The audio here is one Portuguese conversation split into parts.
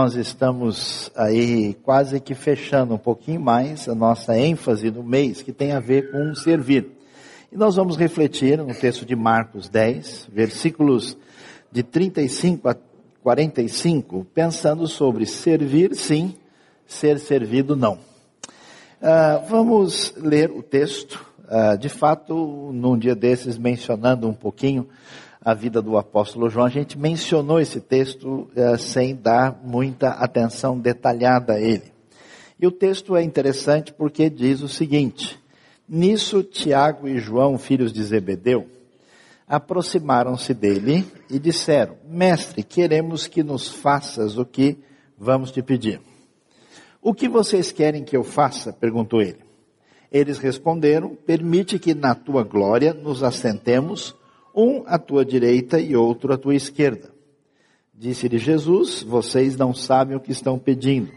nós estamos aí quase que fechando um pouquinho mais a nossa ênfase no mês que tem a ver com servir. E nós vamos refletir no texto de Marcos 10, versículos de 35 a 45, pensando sobre servir sim, ser servido não. Uh, vamos ler o texto, uh, de fato, num dia desses, mencionando um pouquinho a vida do apóstolo João, a gente mencionou esse texto uh, sem dar muita atenção detalhada a ele. E o texto é interessante porque diz o seguinte: Nisso Tiago e João, filhos de Zebedeu, aproximaram-se dele e disseram: Mestre, queremos que nos faças o que vamos te pedir. O que vocês querem que eu faça? perguntou ele. Eles responderam: Permite que na tua glória nos assentemos, um à tua direita e outro à tua esquerda. Disse-lhe Jesus: Vocês não sabem o que estão pedindo.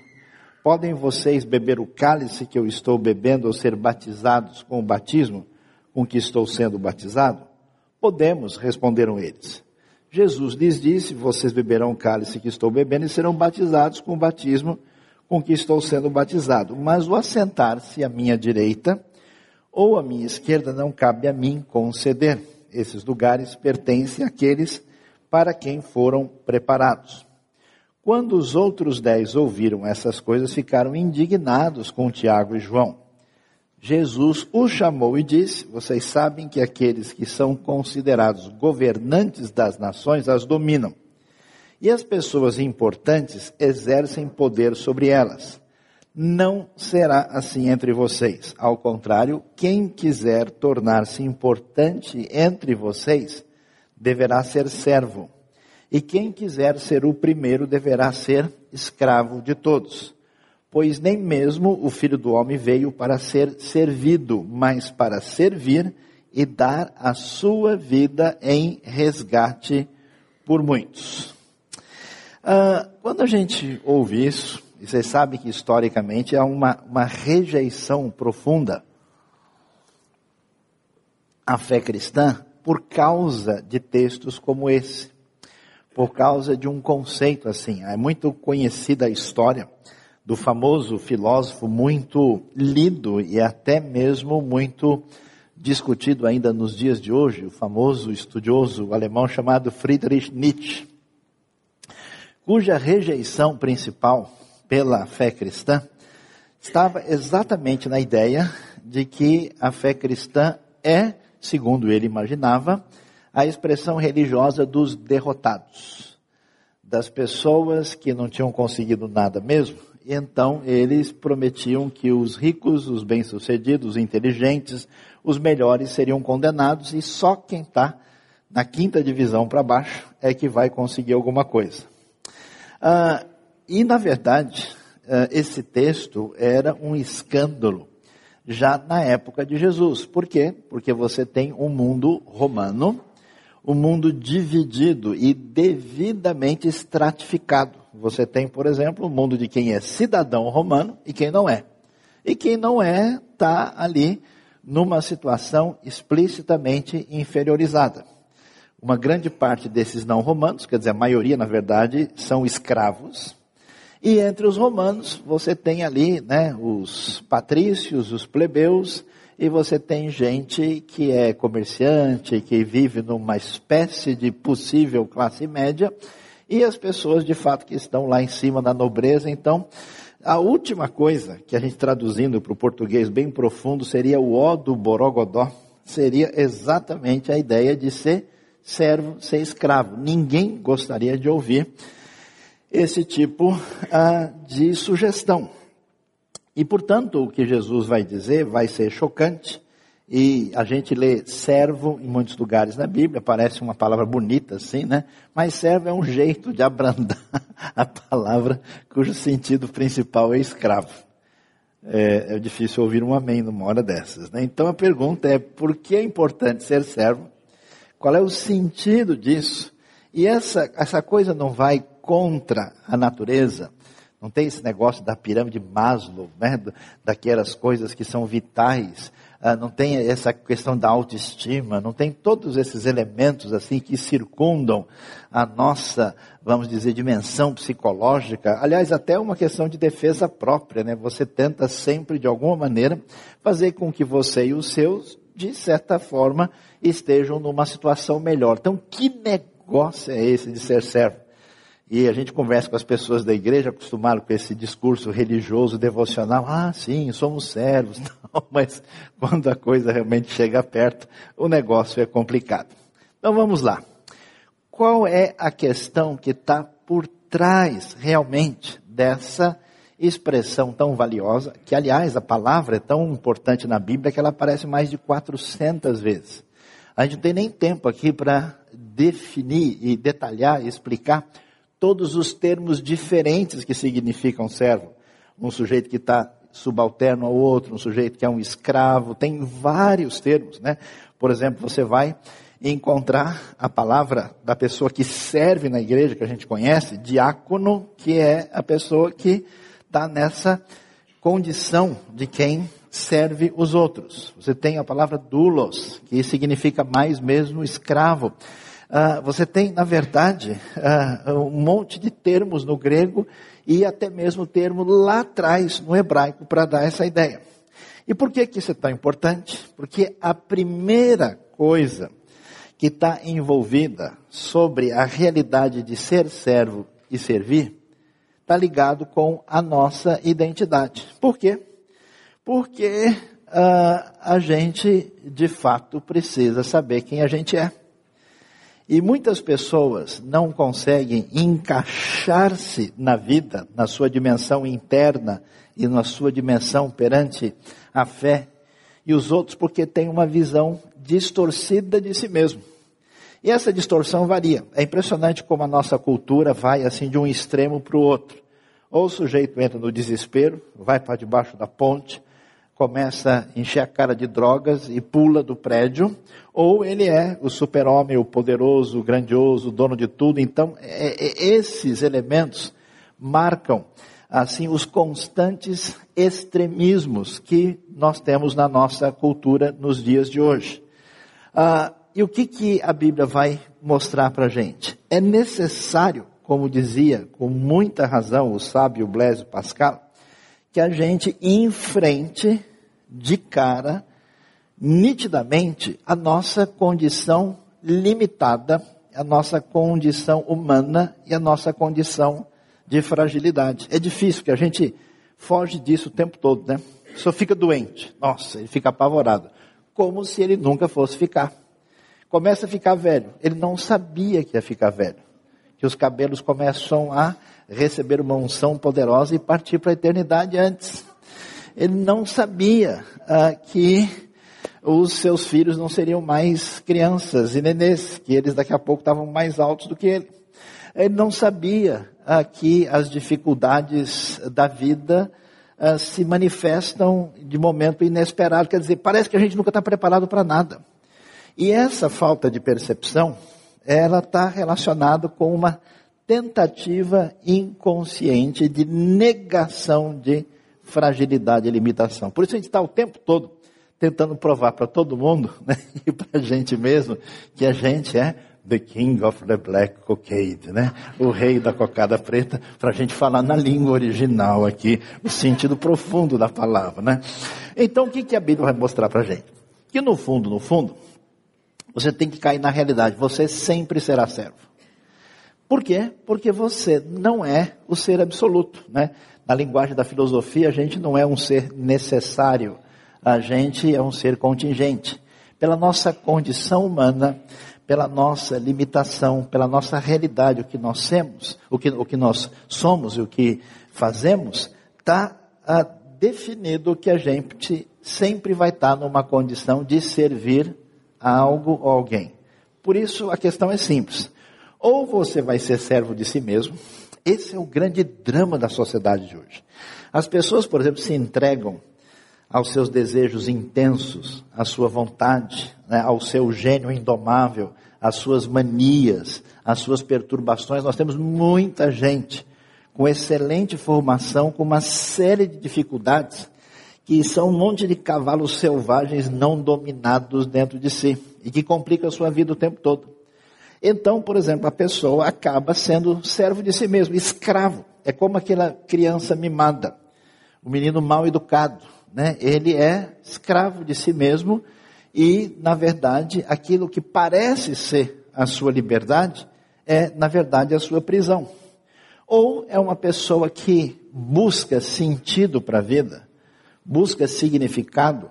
Podem vocês beber o cálice que eu estou bebendo ou ser batizados com o batismo com que estou sendo batizado? Podemos, responderam eles. Jesus lhes disse: Vocês beberão o cálice que estou bebendo e serão batizados com o batismo com que estou sendo batizado. Mas o assentar-se à minha direita ou à minha esquerda não cabe a mim conceder. Esses lugares pertencem àqueles para quem foram preparados. Quando os outros dez ouviram essas coisas, ficaram indignados com Tiago e João. Jesus os chamou e disse: Vocês sabem que aqueles que são considerados governantes das nações as dominam e as pessoas importantes exercem poder sobre elas. Não será assim entre vocês. Ao contrário, quem quiser tornar-se importante entre vocês deverá ser servo. E quem quiser ser o primeiro deverá ser escravo de todos. Pois nem mesmo o filho do homem veio para ser servido, mas para servir e dar a sua vida em resgate por muitos. Uh, quando a gente ouve isso, e vocês sabem que historicamente há uma, uma rejeição profunda à fé cristã por causa de textos como esse, por causa de um conceito assim. É muito conhecida a história do famoso filósofo, muito lido e até mesmo muito discutido ainda nos dias de hoje, o famoso estudioso alemão chamado Friedrich Nietzsche cuja rejeição principal pela fé cristã estava exatamente na ideia de que a fé cristã é, segundo ele imaginava, a expressão religiosa dos derrotados, das pessoas que não tinham conseguido nada mesmo, e então eles prometiam que os ricos, os bem-sucedidos, os inteligentes, os melhores seriam condenados e só quem está na quinta divisão para baixo é que vai conseguir alguma coisa. Ah, e, na verdade, ah, esse texto era um escândalo já na época de Jesus. Por quê? Porque você tem um mundo romano, um mundo dividido e devidamente estratificado. Você tem, por exemplo, o mundo de quem é cidadão romano e quem não é. E quem não é está ali numa situação explicitamente inferiorizada uma grande parte desses não romanos, quer dizer, a maioria, na verdade, são escravos. E entre os romanos, você tem ali, né, os patrícios, os plebeus, e você tem gente que é comerciante, que vive numa espécie de possível classe média, e as pessoas de fato que estão lá em cima da nobreza. Então, a última coisa que a gente traduzindo para o português bem profundo seria o ó do Borogodó, seria exatamente a ideia de ser servo, ser escravo. Ninguém gostaria de ouvir esse tipo ah, de sugestão. E portanto, o que Jesus vai dizer vai ser chocante. E a gente lê servo em muitos lugares na Bíblia, parece uma palavra bonita assim, né? Mas servo é um jeito de abrandar a palavra cujo sentido principal é escravo. É, é difícil ouvir um amém numa hora dessas, né? Então a pergunta é, por que é importante ser servo? Qual é o sentido disso? E essa, essa coisa não vai contra a natureza. Não tem esse negócio da pirâmide Maslow, né? Daquelas coisas que são vitais ah, não tem essa questão da autoestima, não tem todos esses elementos assim que circundam a nossa, vamos dizer, dimensão psicológica. Aliás, até uma questão de defesa própria, né? Você tenta sempre, de alguma maneira, fazer com que você e os seus, de certa forma, estejam numa situação melhor. Então, que negócio é esse de ser servo? E a gente conversa com as pessoas da igreja, acostumaram com esse discurso religioso, devocional. Ah, sim, somos servos. Não, mas quando a coisa realmente chega perto, o negócio é complicado. Então vamos lá. Qual é a questão que está por trás realmente dessa expressão tão valiosa, que aliás a palavra é tão importante na Bíblia que ela aparece mais de 400 vezes. A gente não tem nem tempo aqui para definir e detalhar e explicar todos os termos diferentes que significam servo. Um sujeito que está subalterno ao outro, um sujeito que é um escravo, tem vários termos, né? Por exemplo, você vai encontrar a palavra da pessoa que serve na igreja, que a gente conhece, diácono, que é a pessoa que está nessa condição de quem serve os outros. Você tem a palavra doulos, que significa mais mesmo escravo. Ah, você tem, na verdade, ah, um monte de termos no grego e até mesmo termo lá atrás no hebraico para dar essa ideia. E por que, que isso é tão importante? Porque a primeira coisa que está envolvida sobre a realidade de ser servo e servir está ligado com a nossa identidade. Por quê? Porque uh, a gente, de fato, precisa saber quem a gente é. E muitas pessoas não conseguem encaixar-se na vida, na sua dimensão interna e na sua dimensão perante a fé e os outros porque têm uma visão distorcida de si mesmo. E essa distorção varia. É impressionante como a nossa cultura vai assim de um extremo para o outro. Ou o sujeito entra no desespero, vai para debaixo da ponte, começa a encher a cara de drogas e pula do prédio, ou ele é o super-homem, o poderoso, o grandioso, o dono de tudo. Então, é, é, esses elementos marcam, assim, os constantes extremismos que nós temos na nossa cultura nos dias de hoje. Ah, e o que, que a Bíblia vai mostrar para a gente? É necessário, como dizia com muita razão o sábio Blaise Pascal, que a gente enfrente de cara, nitidamente, a nossa condição limitada, a nossa condição humana e a nossa condição de fragilidade. É difícil, que a gente foge disso o tempo todo, né? Só fica doente. Nossa, ele fica apavorado. Como se ele nunca fosse ficar. Começa a ficar velho. Ele não sabia que ia ficar velho. Que os cabelos começam a receber uma unção poderosa e partir para a eternidade antes. Ele não sabia ah, que os seus filhos não seriam mais crianças e nenês, que eles daqui a pouco estavam mais altos do que ele. Ele não sabia ah, que as dificuldades da vida ah, se manifestam de momento inesperado. Quer dizer, parece que a gente nunca está preparado para nada. E essa falta de percepção, ela está relacionada com uma tentativa inconsciente de negação de fragilidade e limitação. Por isso a gente está o tempo todo tentando provar para todo mundo né, e para a gente mesmo que a gente é the king of the black cockade, né? O rei da cocada preta, para a gente falar na língua original aqui, o sentido profundo da palavra, né? Então o que, que a Bíblia vai mostrar para a gente? Que no fundo, no fundo, você tem que cair na realidade, você sempre será servo. Por quê? Porque você não é o ser absoluto, né? Na linguagem da filosofia, a gente não é um ser necessário, a gente é um ser contingente. Pela nossa condição humana, pela nossa limitação, pela nossa realidade, o que nós somos, o que, o que nós somos e o que fazemos, está ah, definido que a gente sempre vai estar tá numa condição de servir a algo ou alguém. Por isso a questão é simples. Ou você vai ser servo de si mesmo, esse é o grande drama da sociedade de hoje. As pessoas, por exemplo, se entregam aos seus desejos intensos, à sua vontade, né, ao seu gênio indomável, às suas manias, às suas perturbações. Nós temos muita gente com excelente formação, com uma série de dificuldades, que são um monte de cavalos selvagens não dominados dentro de si e que complicam a sua vida o tempo todo. Então, por exemplo, a pessoa acaba sendo servo de si mesmo, escravo. É como aquela criança mimada, o menino mal educado, né? Ele é escravo de si mesmo e, na verdade, aquilo que parece ser a sua liberdade é, na verdade, a sua prisão. Ou é uma pessoa que busca sentido para a vida, busca significado,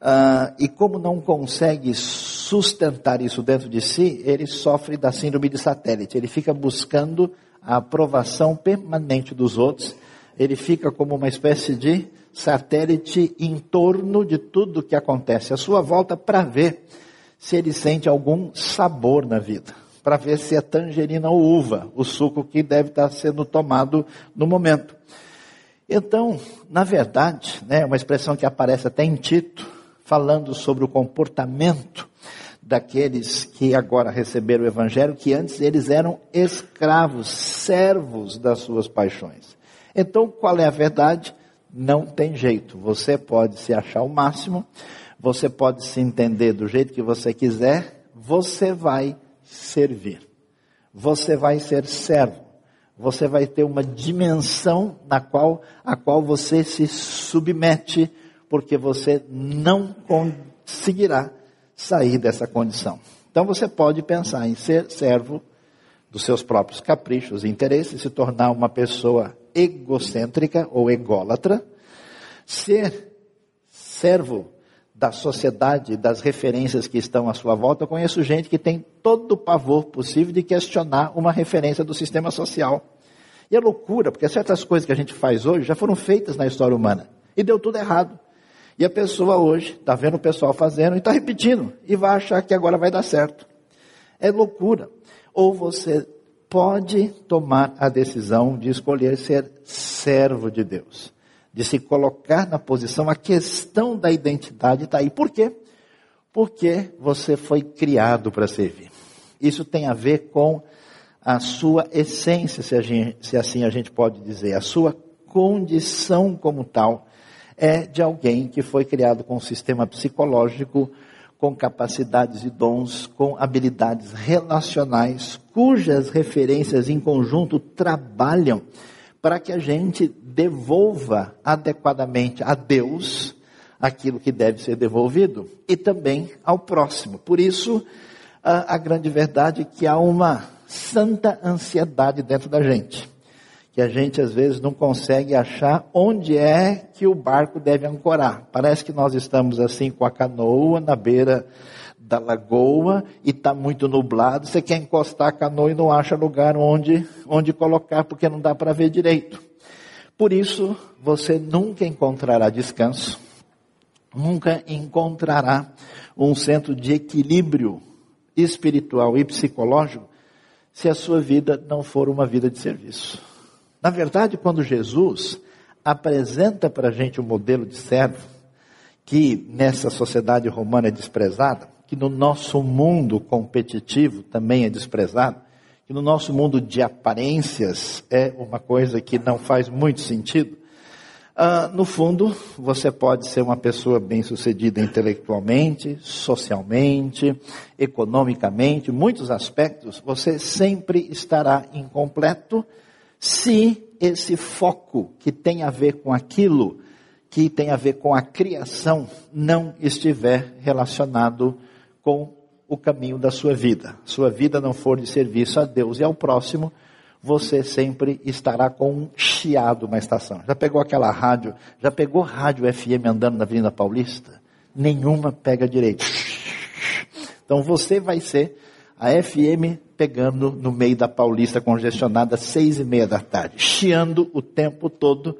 uh, e como não consegue sustentar isso dentro de si, ele sofre da síndrome de satélite. Ele fica buscando a aprovação permanente dos outros. Ele fica como uma espécie de satélite em torno de tudo que acontece à sua volta para ver se ele sente algum sabor na vida, para ver se é tangerina ou uva, o suco que deve estar sendo tomado no momento. Então, na verdade, né, uma expressão que aparece até em Tito, falando sobre o comportamento daqueles que agora receberam o Evangelho, que antes eles eram escravos, servos das suas paixões. Então, qual é a verdade? Não tem jeito. Você pode se achar o máximo, você pode se entender do jeito que você quiser, você vai servir. Você vai ser servo você vai ter uma dimensão na qual a qual você se submete, porque você não conseguirá sair dessa condição. Então você pode pensar em ser servo dos seus próprios caprichos e interesses, se tornar uma pessoa egocêntrica ou ególatra, ser servo da sociedade, das referências que estão à sua volta. Eu conheço gente que tem todo o pavor possível de questionar uma referência do sistema social. E é loucura, porque certas coisas que a gente faz hoje já foram feitas na história humana. E deu tudo errado. E a pessoa hoje está vendo o pessoal fazendo e está repetindo. E vai achar que agora vai dar certo. É loucura. Ou você pode tomar a decisão de escolher ser servo de Deus de se colocar na posição, a questão da identidade está aí. Por quê? Porque você foi criado para servir. Isso tem a ver com a sua essência, se, gente, se assim a gente pode dizer, a sua condição como tal é de alguém que foi criado com um sistema psicológico, com capacidades e dons, com habilidades relacionais, cujas referências em conjunto trabalham para que a gente devolva adequadamente a Deus aquilo que deve ser devolvido e também ao próximo. Por isso, a, a grande verdade é que há uma santa ansiedade dentro da gente, que a gente às vezes não consegue achar onde é que o barco deve ancorar. Parece que nós estamos assim com a canoa na beira da lagoa e está muito nublado, você quer encostar a canoa e não acha lugar onde, onde colocar, porque não dá para ver direito. Por isso, você nunca encontrará descanso, nunca encontrará um centro de equilíbrio espiritual e psicológico se a sua vida não for uma vida de serviço. Na verdade, quando Jesus apresenta para a gente um modelo de servo, que nessa sociedade romana é desprezada, que no nosso mundo competitivo também é desprezado, que no nosso mundo de aparências é uma coisa que não faz muito sentido. Uh, no fundo, você pode ser uma pessoa bem-sucedida intelectualmente, socialmente, economicamente, muitos aspectos, você sempre estará incompleto se esse foco que tem a ver com aquilo que tem a ver com a criação não estiver relacionado com o caminho da sua vida. Sua vida não for de serviço a Deus e ao próximo, você sempre estará com um chiado na estação. Já pegou aquela rádio? Já pegou rádio FM andando na Avenida Paulista? Nenhuma pega direito. Então você vai ser a FM pegando no meio da Paulista congestionada às seis e meia da tarde, chiando o tempo todo,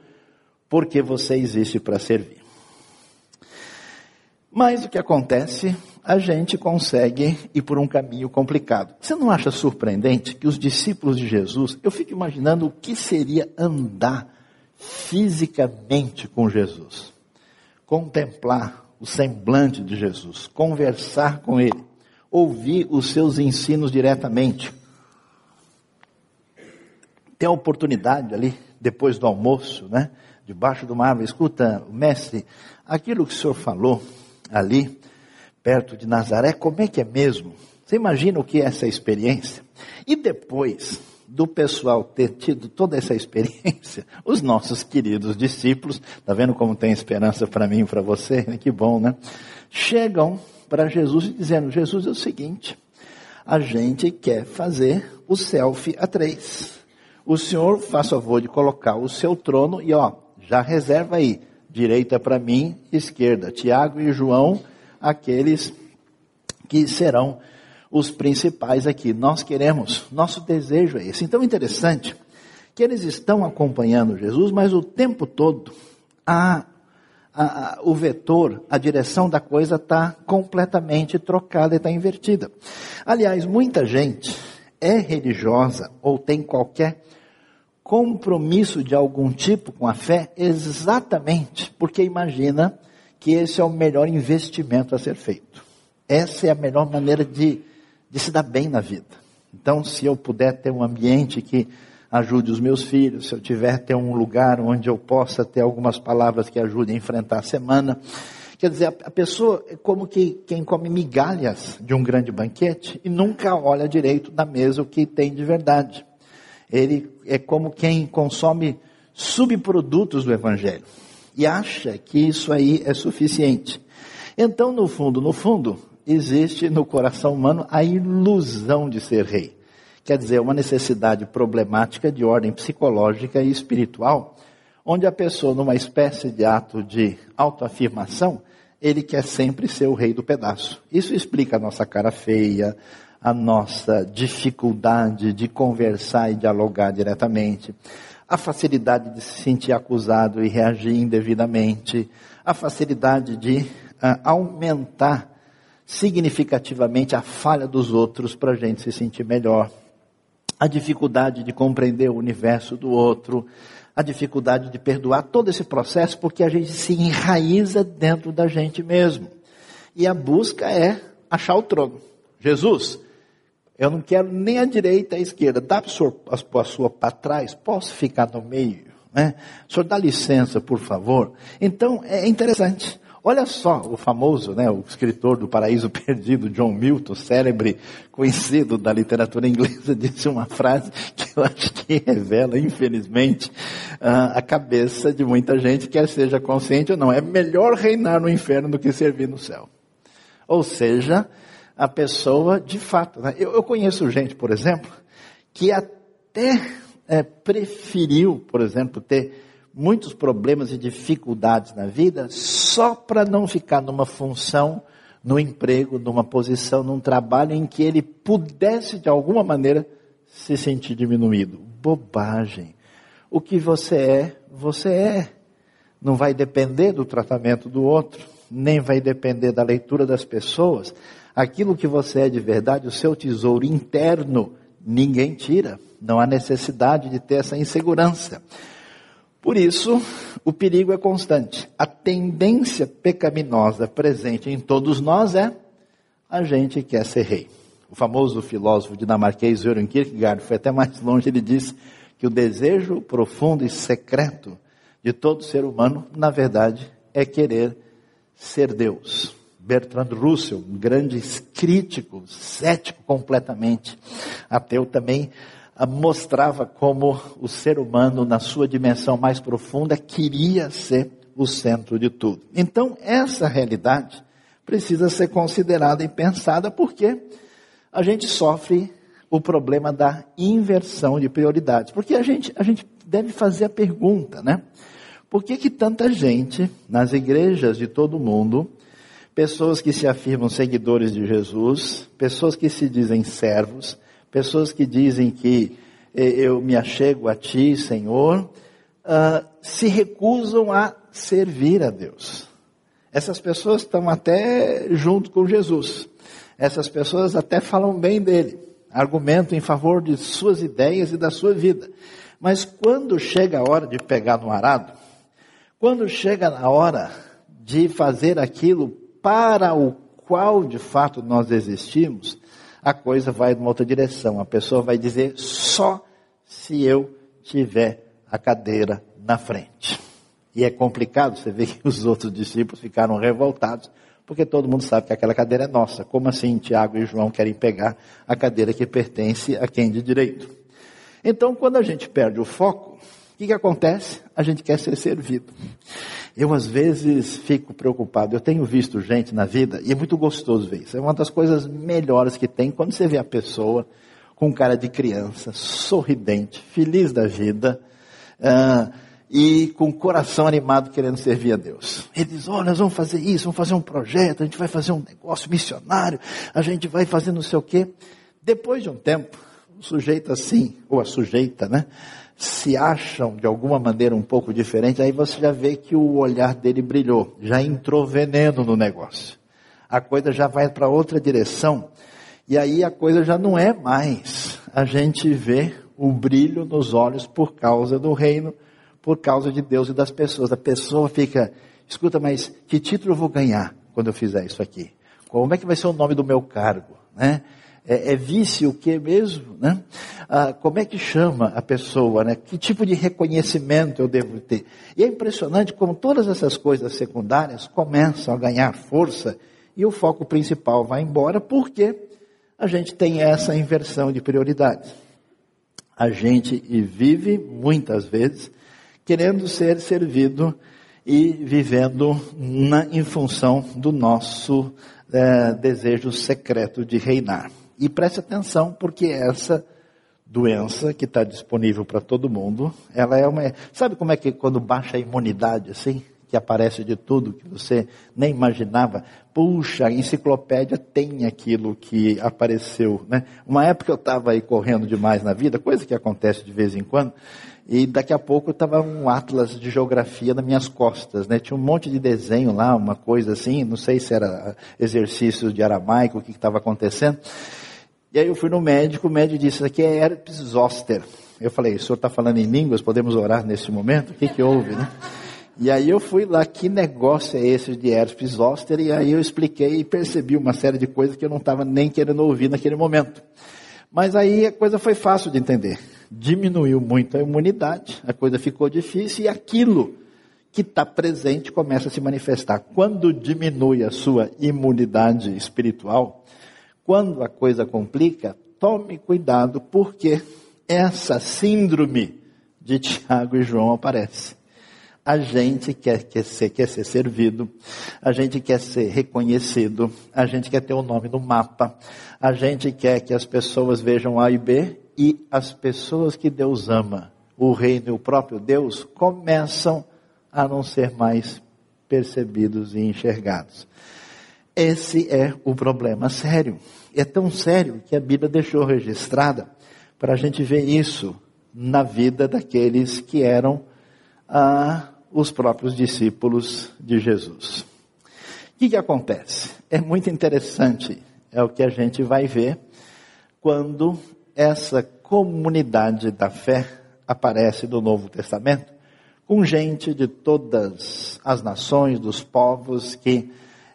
porque você existe para servir. Mas o que acontece a gente consegue ir por um caminho complicado. Você não acha surpreendente que os discípulos de Jesus, eu fico imaginando o que seria andar fisicamente com Jesus, contemplar o semblante de Jesus, conversar com ele, ouvir os seus ensinos diretamente. tem a oportunidade ali, depois do almoço, né? Debaixo de uma árvore, escuta, mestre, aquilo que o senhor falou ali, perto de Nazaré, como é que é mesmo? Você imagina o que é essa experiência? E depois do pessoal ter tido toda essa experiência, os nossos queridos discípulos, tá vendo como tem esperança para mim e para você? Que bom, né? Chegam para Jesus dizendo: Jesus é o seguinte, a gente quer fazer o selfie a três. O senhor faz favor de colocar o seu trono e ó, já reserva aí, direita para mim, esquerda. Tiago e João, aqueles que serão os principais aqui. Nós queremos, nosso desejo é esse. Então, interessante que eles estão acompanhando Jesus, mas o tempo todo a, a, a, o vetor, a direção da coisa está completamente trocada e está invertida. Aliás, muita gente é religiosa ou tem qualquer compromisso de algum tipo com a fé exatamente porque imagina que esse é o melhor investimento a ser feito. Essa é a melhor maneira de, de se dar bem na vida. Então, se eu puder ter um ambiente que ajude os meus filhos, se eu tiver ter um lugar onde eu possa ter algumas palavras que ajudem a enfrentar a semana. Quer dizer, a pessoa é como que quem come migalhas de um grande banquete e nunca olha direito na mesa o que tem de verdade ele é como quem consome subprodutos do Evangelho e acha que isso aí é suficiente. Então, no fundo, no fundo, existe no coração humano a ilusão de ser rei. Quer dizer, uma necessidade problemática de ordem psicológica e espiritual, onde a pessoa, numa espécie de ato de autoafirmação, ele quer sempre ser o rei do pedaço. Isso explica a nossa cara feia, a nossa dificuldade de conversar e dialogar diretamente, a facilidade de se sentir acusado e reagir indevidamente, a facilidade de uh, aumentar significativamente a falha dos outros para a gente se sentir melhor, a dificuldade de compreender o universo do outro, a dificuldade de perdoar todo esse processo porque a gente se enraiza dentro da gente mesmo. E a busca é achar o trono. Jesus, eu não quero nem a direita a esquerda. Dá para a sua para trás? Posso ficar no meio? Né? O senhor dá licença, por favor? Então, é interessante. Olha só, o famoso, né, o escritor do Paraíso Perdido, John Milton, célebre, conhecido da literatura inglesa, disse uma frase que eu acho que revela, infelizmente, a cabeça de muita gente, quer seja consciente ou não. É melhor reinar no inferno do que servir no céu. Ou seja, a pessoa de fato. Né? Eu, eu, conheço gente, por exemplo, que até é, preferiu, por exemplo, ter muitos problemas e dificuldades na vida só para não ficar numa função, no emprego, numa posição, num trabalho em que ele pudesse de alguma maneira se sentir diminuído. Bobagem. O que você é, você é. Não vai depender do tratamento do outro, nem vai depender da leitura das pessoas aquilo que você é de verdade, o seu tesouro interno, ninguém tira. Não há necessidade de ter essa insegurança. Por isso, o perigo é constante. A tendência pecaminosa presente em todos nós é a gente quer ser rei. O famoso filósofo dinamarquês Søren Kierkegaard foi até mais longe, ele disse que o desejo profundo e secreto de todo ser humano, na verdade, é querer ser Deus. Bertrand Russell, um grande crítico, cético completamente, ateu também, ah, mostrava como o ser humano, na sua dimensão mais profunda, queria ser o centro de tudo. Então, essa realidade precisa ser considerada e pensada porque a gente sofre o problema da inversão de prioridades. Porque a gente, a gente deve fazer a pergunta, né? Por que, que tanta gente nas igrejas de todo mundo pessoas que se afirmam seguidores de Jesus, pessoas que se dizem servos, pessoas que dizem que eu me achego a Ti, Senhor, uh, se recusam a servir a Deus. Essas pessoas estão até junto com Jesus. Essas pessoas até falam bem dele, argumentam em favor de suas ideias e da sua vida. Mas quando chega a hora de pegar no arado, quando chega a hora de fazer aquilo para o qual de fato nós existimos, a coisa vai numa outra direção. A pessoa vai dizer: só se eu tiver a cadeira na frente. E é complicado, você vê que os outros discípulos ficaram revoltados, porque todo mundo sabe que aquela cadeira é nossa. Como assim Tiago e João querem pegar a cadeira que pertence a quem de direito? Então, quando a gente perde o foco, o que, que acontece? A gente quer ser servido. Eu, às vezes, fico preocupado. Eu tenho visto gente na vida, e é muito gostoso ver isso. É uma das coisas melhores que tem quando você vê a pessoa com cara de criança, sorridente, feliz da vida, uh, e com o coração animado querendo servir a Deus. Ele diz, olha, nós vamos fazer isso, vamos fazer um projeto, a gente vai fazer um negócio missionário, a gente vai fazer não sei o quê. Depois de um tempo, o sujeito assim, ou a sujeita, né, se acham de alguma maneira um pouco diferente, aí você já vê que o olhar dele brilhou, já entrou veneno no negócio. A coisa já vai para outra direção, e aí a coisa já não é mais a gente vê o brilho nos olhos por causa do reino, por causa de Deus e das pessoas. A pessoa fica, escuta, mas que título eu vou ganhar quando eu fizer isso aqui? Como é que vai ser o nome do meu cargo? Né? É, é vice o que mesmo? Né? Ah, como é que chama a pessoa? Né? Que tipo de reconhecimento eu devo ter? E é impressionante como todas essas coisas secundárias começam a ganhar força e o foco principal vai embora, porque a gente tem essa inversão de prioridades. A gente vive, muitas vezes, querendo ser servido e vivendo na, em função do nosso é, desejo secreto de reinar. E preste atenção, porque essa doença que está disponível para todo mundo, ela é uma. Sabe como é que quando baixa a imunidade assim? que aparece de tudo que você nem imaginava. Puxa, a enciclopédia tem aquilo que apareceu, né? Uma época eu estava aí correndo demais na vida, coisa que acontece de vez em quando, e daqui a pouco estava um atlas de geografia nas minhas costas, né? Tinha um monte de desenho lá, uma coisa assim, não sei se era exercício de aramaico, o que estava acontecendo. E aí eu fui no médico, o médico disse, isso aqui é herpes zoster. Eu falei, o senhor está falando em línguas, podemos orar nesse momento? O que que houve, né? E aí eu fui lá, que negócio é esse de herpes zoster? E aí eu expliquei e percebi uma série de coisas que eu não estava nem querendo ouvir naquele momento. Mas aí a coisa foi fácil de entender. Diminuiu muito a imunidade, a coisa ficou difícil e aquilo que está presente começa a se manifestar. Quando diminui a sua imunidade espiritual, quando a coisa complica, tome cuidado, porque essa síndrome de Tiago e João aparece. A gente quer, quer, ser, quer ser servido, a gente quer ser reconhecido, a gente quer ter o um nome no mapa, a gente quer que as pessoas vejam A e B e as pessoas que Deus ama, o reino e o próprio Deus, começam a não ser mais percebidos e enxergados. Esse é o problema sério. É tão sério que a Bíblia deixou registrada para a gente ver isso na vida daqueles que eram ah, os próprios discípulos de Jesus. O que, que acontece? É muito interessante, é o que a gente vai ver quando essa comunidade da fé aparece no Novo Testamento, com gente de todas as nações, dos povos que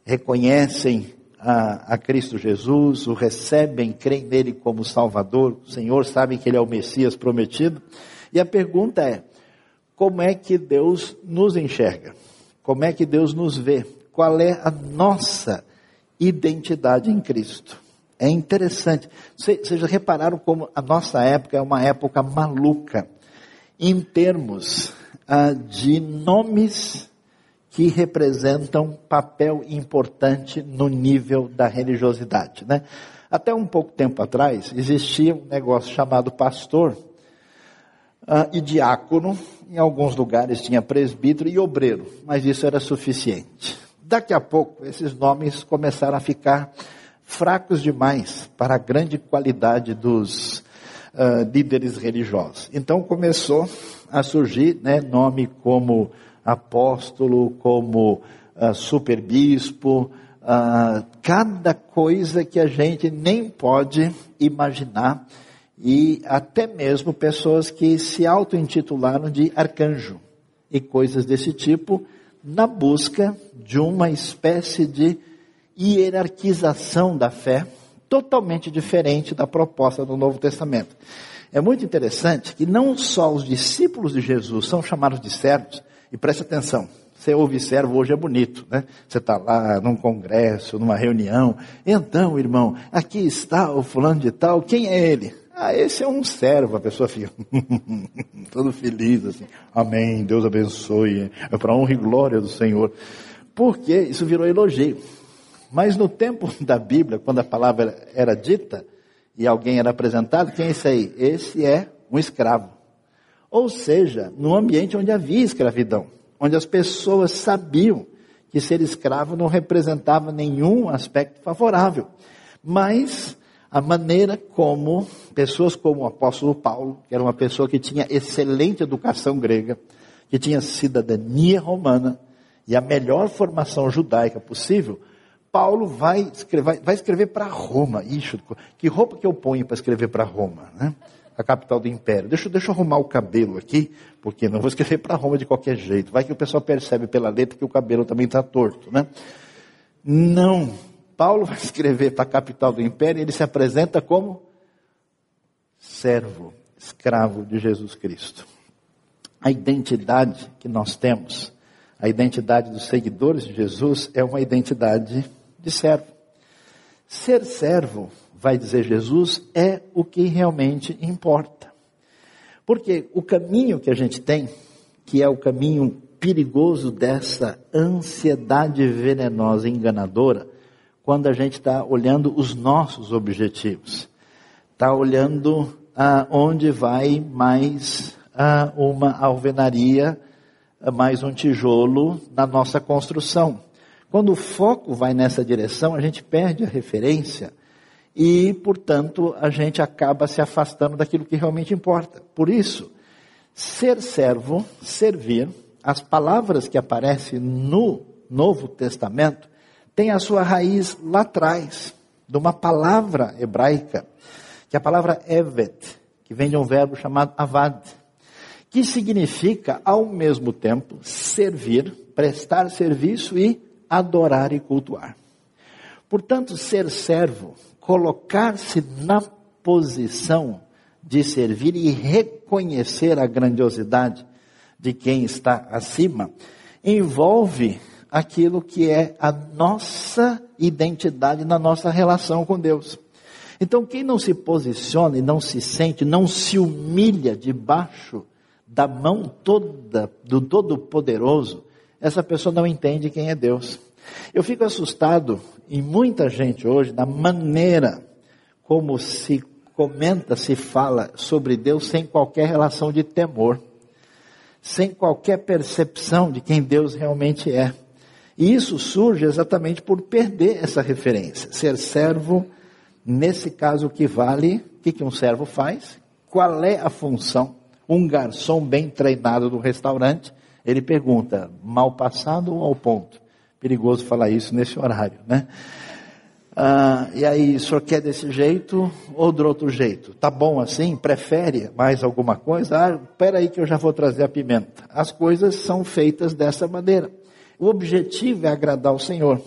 reconhecem a, a, Cristo Jesus, o recebem, creem nele como Salvador, o Senhor sabe que ele é o Messias prometido. E a pergunta é: como é que Deus nos enxerga, como é que Deus nos vê, qual é a nossa identidade em Cristo. É interessante. Vocês já repararam como a nossa época é uma época maluca em termos ah, de nomes que representam papel importante no nível da religiosidade, né? Até um pouco tempo atrás existia um negócio chamado pastor uh, e diácono, em alguns lugares tinha presbítero e obreiro, mas isso era suficiente. Daqui a pouco, esses nomes começaram a ficar fracos demais para a grande qualidade dos uh, líderes religiosos. Então começou a surgir né, nome como apóstolo, como uh, superbispo, uh, cada coisa que a gente nem pode imaginar e até mesmo pessoas que se auto-intitularam de arcanjo e coisas desse tipo, na busca de uma espécie de hierarquização da fé totalmente diferente da proposta do Novo Testamento. É muito interessante que não só os discípulos de Jesus são chamados de servos, e preste atenção, você ouve servo hoje é bonito, né? Você está lá num congresso, numa reunião. Então, irmão, aqui está o fulano de tal. Quem é ele? Ah, esse é um servo. A pessoa fica todo feliz assim. Amém. Deus abençoe. É para honra e glória do Senhor. Porque isso virou elogio. Mas no tempo da Bíblia, quando a palavra era dita e alguém era apresentado, quem é esse aí? Esse é um escravo. Ou seja, no ambiente onde havia escravidão onde as pessoas sabiam que ser escravo não representava nenhum aspecto favorável. Mas a maneira como pessoas como o apóstolo Paulo, que era uma pessoa que tinha excelente educação grega, que tinha cidadania romana e a melhor formação judaica possível, Paulo vai escrever, vai escrever para Roma. Ixi, que roupa que eu ponho para escrever para Roma? Né? A capital do império. Deixa, deixa eu arrumar o cabelo aqui, porque não vou escrever para Roma de qualquer jeito. Vai que o pessoal percebe pela letra que o cabelo também está torto, né? Não. Paulo vai escrever para a capital do império e ele se apresenta como servo, escravo de Jesus Cristo. A identidade que nós temos, a identidade dos seguidores de Jesus é uma identidade de servo. Ser servo vai dizer Jesus, é o que realmente importa. Porque o caminho que a gente tem, que é o caminho perigoso dessa ansiedade venenosa, enganadora, quando a gente está olhando os nossos objetivos, está olhando ah, onde vai mais ah, uma alvenaria, ah, mais um tijolo na nossa construção. Quando o foco vai nessa direção, a gente perde a referência e, portanto, a gente acaba se afastando daquilo que realmente importa. Por isso, ser servo, servir, as palavras que aparecem no Novo Testamento têm a sua raiz lá atrás, de uma palavra hebraica, que é a palavra evet, que vem de um verbo chamado avad, que significa, ao mesmo tempo, servir, prestar serviço e adorar e cultuar. Portanto, ser servo colocar-se na posição de servir e reconhecer a grandiosidade de quem está acima, envolve aquilo que é a nossa identidade na nossa relação com Deus. Então, quem não se posiciona e não se sente, não se humilha debaixo da mão toda do Todo-Poderoso, essa pessoa não entende quem é Deus. Eu fico assustado em muita gente hoje da maneira como se comenta, se fala sobre Deus sem qualquer relação de temor, sem qualquer percepção de quem Deus realmente é. E isso surge exatamente por perder essa referência. Ser servo, nesse caso, o que vale, o que, um servo faz? Qual é a função? Um garçom bem treinado no restaurante, ele pergunta, mal passado ou ao ponto? Perigoso falar isso nesse horário, né? Ah, e aí, o senhor quer desse jeito ou do outro jeito? Tá bom assim? Prefere mais alguma coisa? Ah, espera aí que eu já vou trazer a pimenta. As coisas são feitas dessa maneira. O objetivo é agradar o Senhor.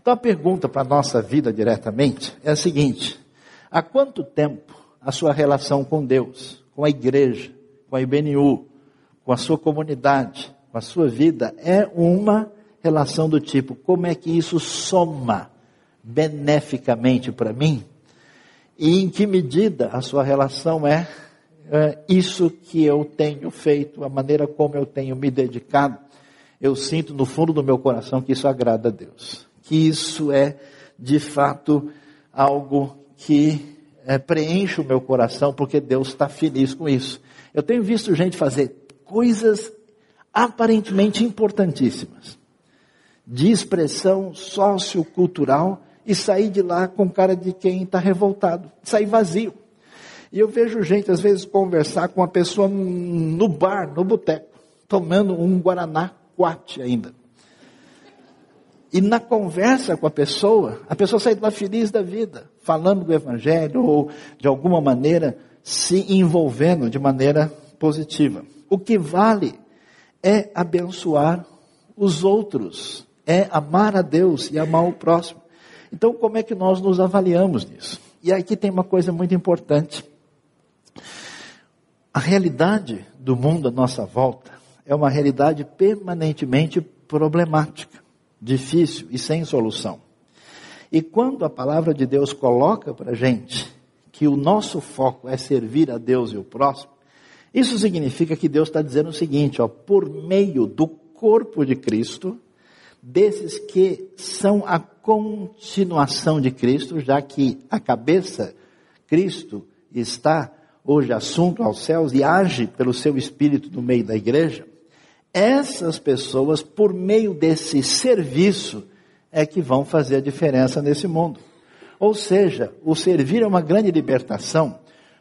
Então a pergunta para a nossa vida diretamente é a seguinte: há quanto tempo a sua relação com Deus, com a igreja, com a IBNU, com a sua comunidade, com a sua vida é uma relação do tipo: como é que isso soma beneficamente para mim? E em que medida a sua relação é, é isso que eu tenho feito, a maneira como eu tenho me dedicado? Eu sinto no fundo do meu coração que isso agrada a Deus, que isso é de fato algo que é, preenche o meu coração, porque Deus está feliz com isso. Eu tenho visto gente fazer coisas aparentemente importantíssimas, de expressão sociocultural e sair de lá com cara de quem está revoltado, sair vazio. E eu vejo gente, às vezes, conversar com uma pessoa no bar, no boteco, tomando um Guaraná quate ainda. E na conversa com a pessoa, a pessoa sai de lá feliz da vida, falando do Evangelho ou de alguma maneira se envolvendo de maneira positiva. O que vale é abençoar os outros é amar a Deus e amar o próximo. Então, como é que nós nos avaliamos nisso? E aqui tem uma coisa muito importante. A realidade do mundo à nossa volta é uma realidade permanentemente problemática, difícil e sem solução. E quando a palavra de Deus coloca para a gente que o nosso foco é servir a Deus e o próximo, isso significa que Deus está dizendo o seguinte, ó, por meio do corpo de Cristo, desses que são a continuação de Cristo, já que a cabeça, Cristo, está hoje assunto aos céus e age pelo seu espírito no meio da igreja, essas pessoas, por meio desse serviço, é que vão fazer a diferença nesse mundo. Ou seja, o servir é uma grande libertação,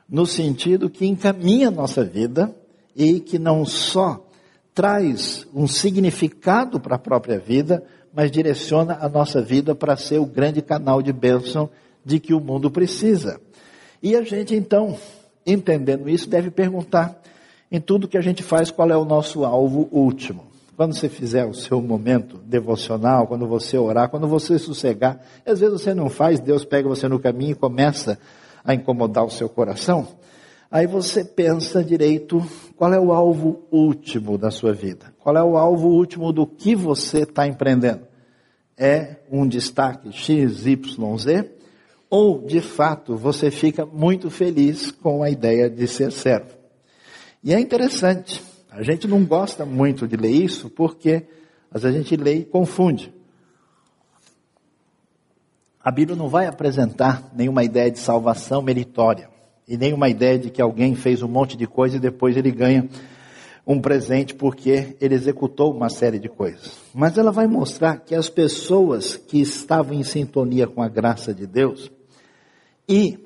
no sentido que encaminha a nossa vida e que não só traz um significado para a própria vida, mas direciona a nossa vida para ser o grande canal de bênção de que o mundo precisa. E a gente então entendendo isso, deve perguntar em tudo que a gente faz qual é o nosso alvo último. Quando você fizer o seu momento devocional, quando você orar, quando você sossegar, às vezes você não faz, Deus pega você no caminho e começa a incomodar o seu coração. Aí você pensa direito qual é o alvo último da sua vida. Qual é o alvo último do que você está empreendendo? É um destaque X, Y, Z? ou de fato você fica muito feliz com a ideia de ser servo. E é interessante, a gente não gosta muito de ler isso porque às vezes a gente lê e confunde. A Bíblia não vai apresentar nenhuma ideia de salvação meritória e nenhuma ideia de que alguém fez um monte de coisa e depois ele ganha um presente porque ele executou uma série de coisas. Mas ela vai mostrar que as pessoas que estavam em sintonia com a graça de Deus, e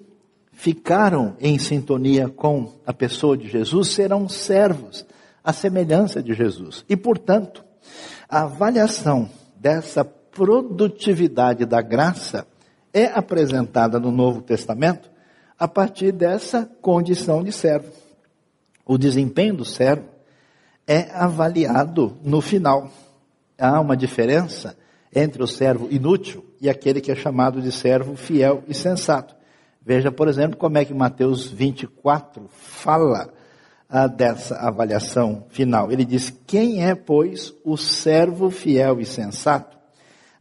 ficaram em sintonia com a pessoa de Jesus serão servos, à semelhança de Jesus. E, portanto, a avaliação dessa produtividade da graça é apresentada no Novo Testamento a partir dessa condição de servo. O desempenho do servo é avaliado no final. Há uma diferença entre o servo inútil e aquele que é chamado de servo fiel e sensato. Veja, por exemplo, como é que Mateus 24 fala ah, dessa avaliação final. Ele diz: Quem é, pois, o servo fiel e sensato,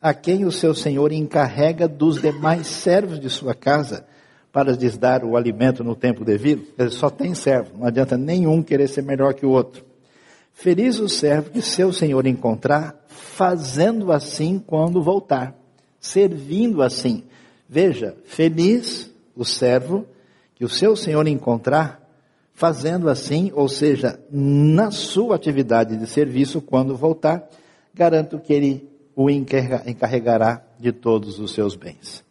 a quem o seu senhor encarrega dos demais servos de sua casa para lhes dar o alimento no tempo devido? Ele só tem servo, não adianta nenhum querer ser melhor que o outro. Feliz o servo que seu senhor encontrar, fazendo assim quando voltar, servindo assim. Veja, feliz o servo que o seu senhor encontrar fazendo assim, ou seja, na sua atividade de serviço, quando voltar, garanto que ele o encarregará de todos os seus bens.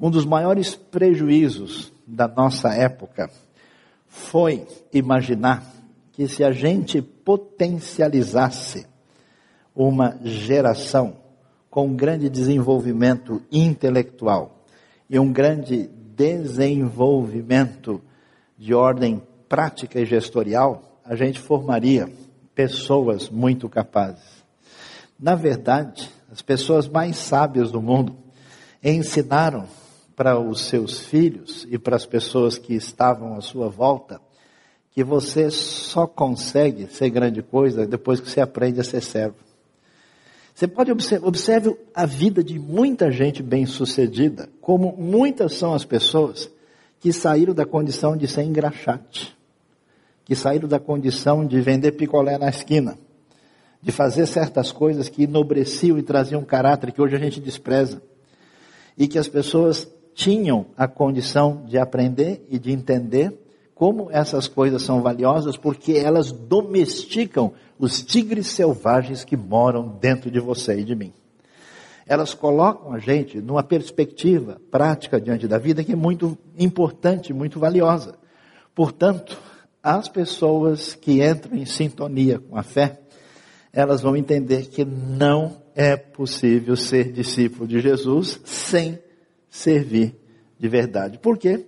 Um dos maiores prejuízos da nossa época foi imaginar que se a gente potencializasse uma geração com grande desenvolvimento intelectual e um grande desenvolvimento de ordem prática e gestorial, a gente formaria pessoas muito capazes. Na verdade, as pessoas mais sábias do mundo ensinaram para os seus filhos e para as pessoas que estavam à sua volta que você só consegue ser grande coisa depois que você aprende a ser servo. Você pode observar, observe a vida de muita gente bem-sucedida, como muitas são as pessoas que saíram da condição de ser engraxate, que saíram da condição de vender picolé na esquina, de fazer certas coisas que enobreciam e traziam um caráter que hoje a gente despreza, e que as pessoas tinham a condição de aprender e de entender como essas coisas são valiosas, porque elas domesticam os tigres selvagens que moram dentro de você e de mim. Elas colocam a gente numa perspectiva prática diante da vida que é muito importante, muito valiosa. Portanto, as pessoas que entram em sintonia com a fé, elas vão entender que não é possível ser discípulo de Jesus sem servir de verdade. Por quê?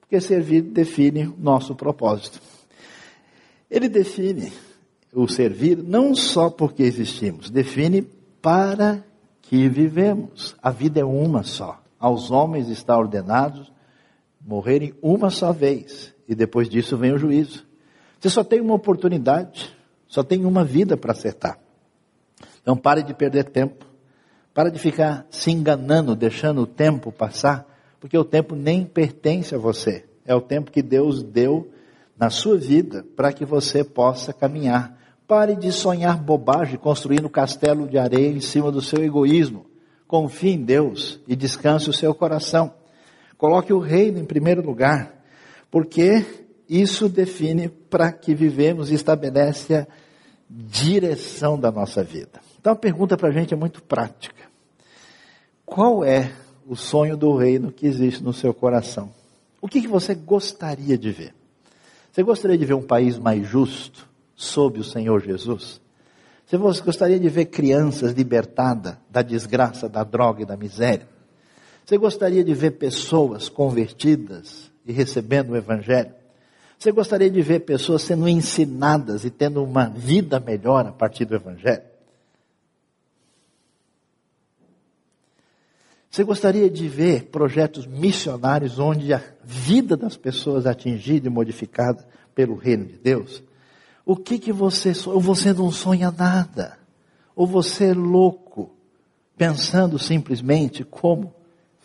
Porque servir define nosso propósito. Ele define o servir não só porque existimos, define para que vivemos. A vida é uma só. Aos homens está ordenado morrerem uma só vez, e depois disso vem o juízo. Você só tem uma oportunidade, só tem uma vida para acertar. Então pare de perder tempo. Para de ficar se enganando, deixando o tempo passar, porque o tempo nem pertence a você. É o tempo que Deus deu na sua vida para que você possa caminhar. Pare de sonhar bobagem construindo castelo de areia em cima do seu egoísmo. Confie em Deus e descanse o seu coração. Coloque o reino em primeiro lugar, porque isso define para que vivemos e estabelece a direção da nossa vida. Então a pergunta para a gente é muito prática. Qual é o sonho do reino que existe no seu coração? O que, que você gostaria de ver? Você gostaria de ver um país mais justo sob o Senhor Jesus? Você gostaria de ver crianças libertadas da desgraça, da droga e da miséria? Você gostaria de ver pessoas convertidas e recebendo o Evangelho? Você gostaria de ver pessoas sendo ensinadas e tendo uma vida melhor a partir do Evangelho? Você gostaria de ver projetos missionários onde a vida das pessoas é atingida e modificada pelo reino de Deus? O que que você, ou você não sonha nada? Ou você é louco, pensando simplesmente como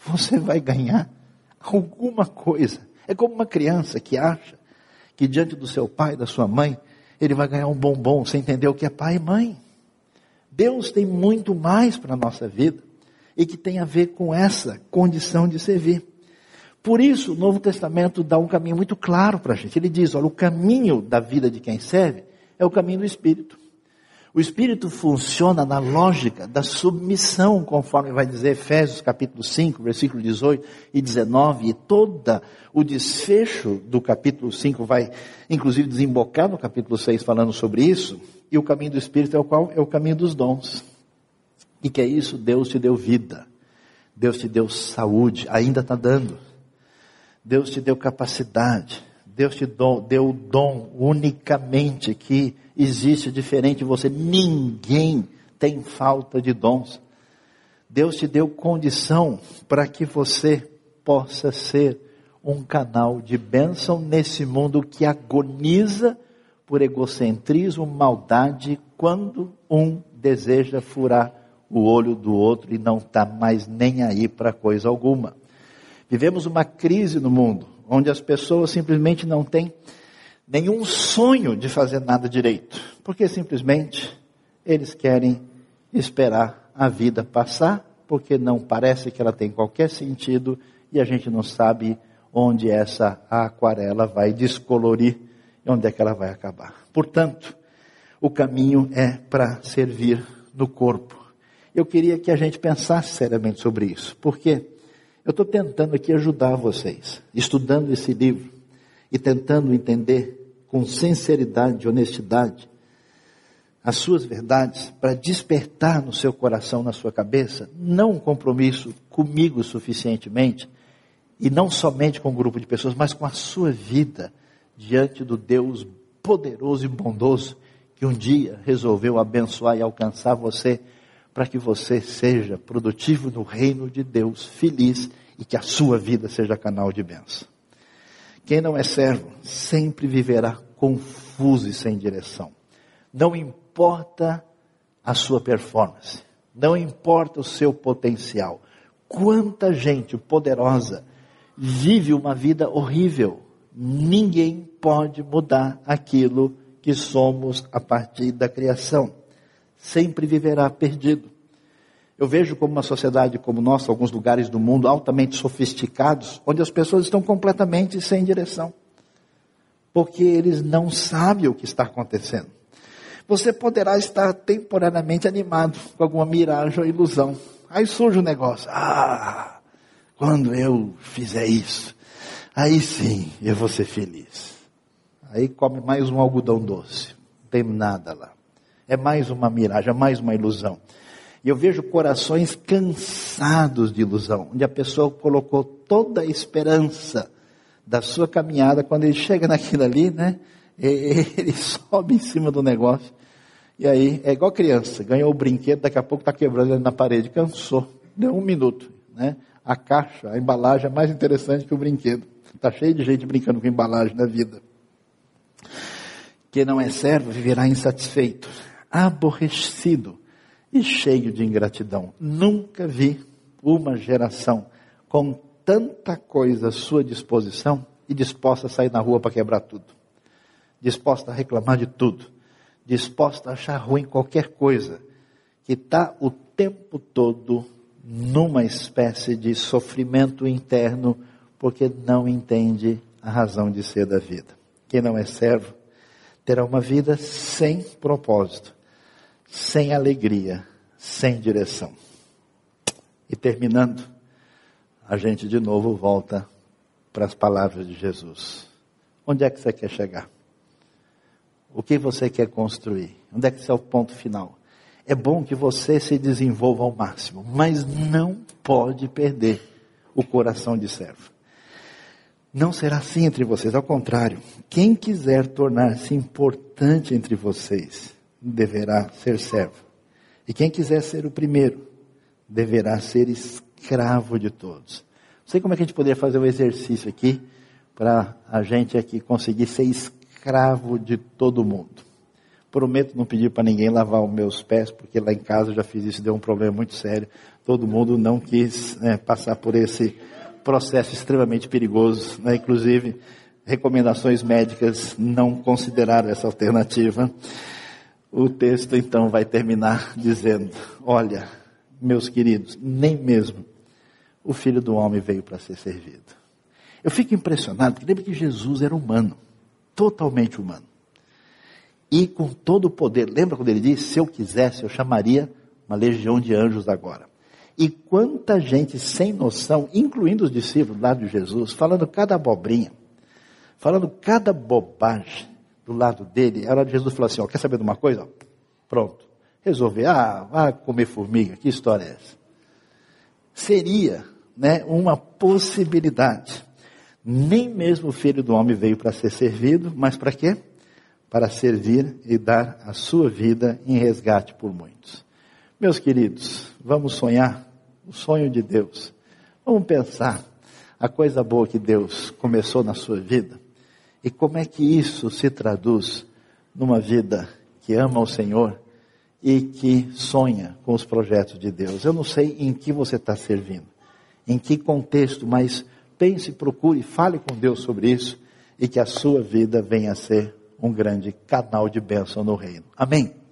você vai ganhar alguma coisa. É como uma criança que acha que diante do seu pai, da sua mãe, ele vai ganhar um bombom sem entender o que é pai e mãe. Deus tem muito mais para a nossa vida e que tem a ver com essa condição de servir. Por isso, o Novo Testamento dá um caminho muito claro para a gente. Ele diz: olha, o caminho da vida de quem serve é o caminho do Espírito. O Espírito funciona na lógica da submissão, conforme vai dizer Efésios capítulo 5, versículo 18 e 19, e toda o desfecho do capítulo 5 vai, inclusive, desembocar no capítulo 6 falando sobre isso, e o caminho do Espírito é o qual? É o caminho dos dons. E que é isso? Deus te deu vida. Deus te deu saúde, ainda está dando. Deus te deu capacidade. Deus te deu o dom unicamente que existe diferente de você. Ninguém tem falta de dons. Deus te deu condição para que você possa ser um canal de bênção nesse mundo que agoniza por egocentrismo, maldade, quando um deseja furar o olho do outro e não está mais nem aí para coisa alguma. Vivemos uma crise no mundo, onde as pessoas simplesmente não têm nenhum sonho de fazer nada direito, porque simplesmente eles querem esperar a vida passar, porque não parece que ela tem qualquer sentido e a gente não sabe onde essa aquarela vai descolorir e onde é que ela vai acabar. Portanto, o caminho é para servir no corpo. Eu queria que a gente pensasse seriamente sobre isso, porque eu estou tentando aqui ajudar vocês, estudando esse livro, e tentando entender com sinceridade e honestidade as suas verdades para despertar no seu coração, na sua cabeça, não um compromisso comigo suficientemente e não somente com um grupo de pessoas, mas com a sua vida diante do Deus poderoso e bondoso que um dia resolveu abençoar e alcançar você para que você seja produtivo no reino de Deus, feliz e que a sua vida seja canal de bênção. Quem não é servo sempre viverá confuso e sem direção. Não importa a sua performance, não importa o seu potencial. Quanta gente poderosa vive uma vida horrível. Ninguém pode mudar aquilo que somos a partir da criação. Sempre viverá perdido. Eu vejo como uma sociedade como nossa, alguns lugares do mundo altamente sofisticados, onde as pessoas estão completamente sem direção. Porque eles não sabem o que está acontecendo. Você poderá estar temporariamente animado com alguma miragem ou ilusão. Aí surge o um negócio. Ah, quando eu fizer isso, aí sim eu vou ser feliz. Aí come mais um algodão doce. Não tem nada lá. É mais uma miragem, é mais uma ilusão. E eu vejo corações cansados de ilusão, onde a pessoa colocou toda a esperança da sua caminhada, quando ele chega naquilo ali, né? Ele sobe em cima do negócio. E aí, é igual criança, ganhou o brinquedo, daqui a pouco está quebrando ele na parede, cansou. Deu um minuto, né? A caixa, a embalagem é mais interessante que o brinquedo. Está cheio de gente brincando com embalagem na vida. Quem não é servo viverá insatisfeito, aborrecido e cheio de ingratidão. Nunca vi uma geração com tanta coisa à sua disposição e disposta a sair na rua para quebrar tudo, disposta a reclamar de tudo, disposta a achar ruim qualquer coisa, que está o tempo todo numa espécie de sofrimento interno, porque não entende a razão de ser da vida. Quem não é servo terá uma vida sem propósito, sem alegria, sem direção. E terminando, a gente de novo volta para as palavras de Jesus. Onde é que você quer chegar? O que você quer construir? Onde é que é o ponto final? É bom que você se desenvolva ao máximo, mas não pode perder o coração de servo. Não será assim entre vocês, ao contrário, quem quiser tornar-se importante entre vocês deverá ser servo. E quem quiser ser o primeiro deverá ser escravo de todos. Não sei como é que a gente poderia fazer um exercício aqui para a gente aqui conseguir ser escravo de todo mundo. Prometo não pedir para ninguém lavar os meus pés, porque lá em casa eu já fiz isso, deu um problema muito sério. Todo mundo não quis né, passar por esse processo extremamente perigoso, né? inclusive recomendações médicas não consideraram essa alternativa. O texto então vai terminar dizendo: Olha, meus queridos, nem mesmo o filho do homem veio para ser servido. Eu fico impressionado, porque lembra que Jesus era humano, totalmente humano e com todo o poder. Lembra quando ele disse: se eu quisesse, eu chamaria uma legião de anjos agora. E quanta gente sem noção, incluindo os discípulos lá de Jesus, falando cada abobrinha, falando cada bobagem do lado dele. A hora de Jesus falou assim: ó, quer saber de uma coisa? Pronto. Resolver, ah, vá comer formiga, que história é essa? Seria né, uma possibilidade. Nem mesmo o filho do homem veio para ser servido, mas para quê? para servir e dar a sua vida em resgate por muitos. Meus queridos, vamos sonhar o sonho de Deus. Vamos pensar a coisa boa que Deus começou na sua vida e como é que isso se traduz numa vida que ama o Senhor e que sonha com os projetos de Deus. Eu não sei em que você está servindo, em que contexto, mas pense, procure, fale com Deus sobre isso e que a sua vida venha a ser um grande canal de bênção no reino. Amém?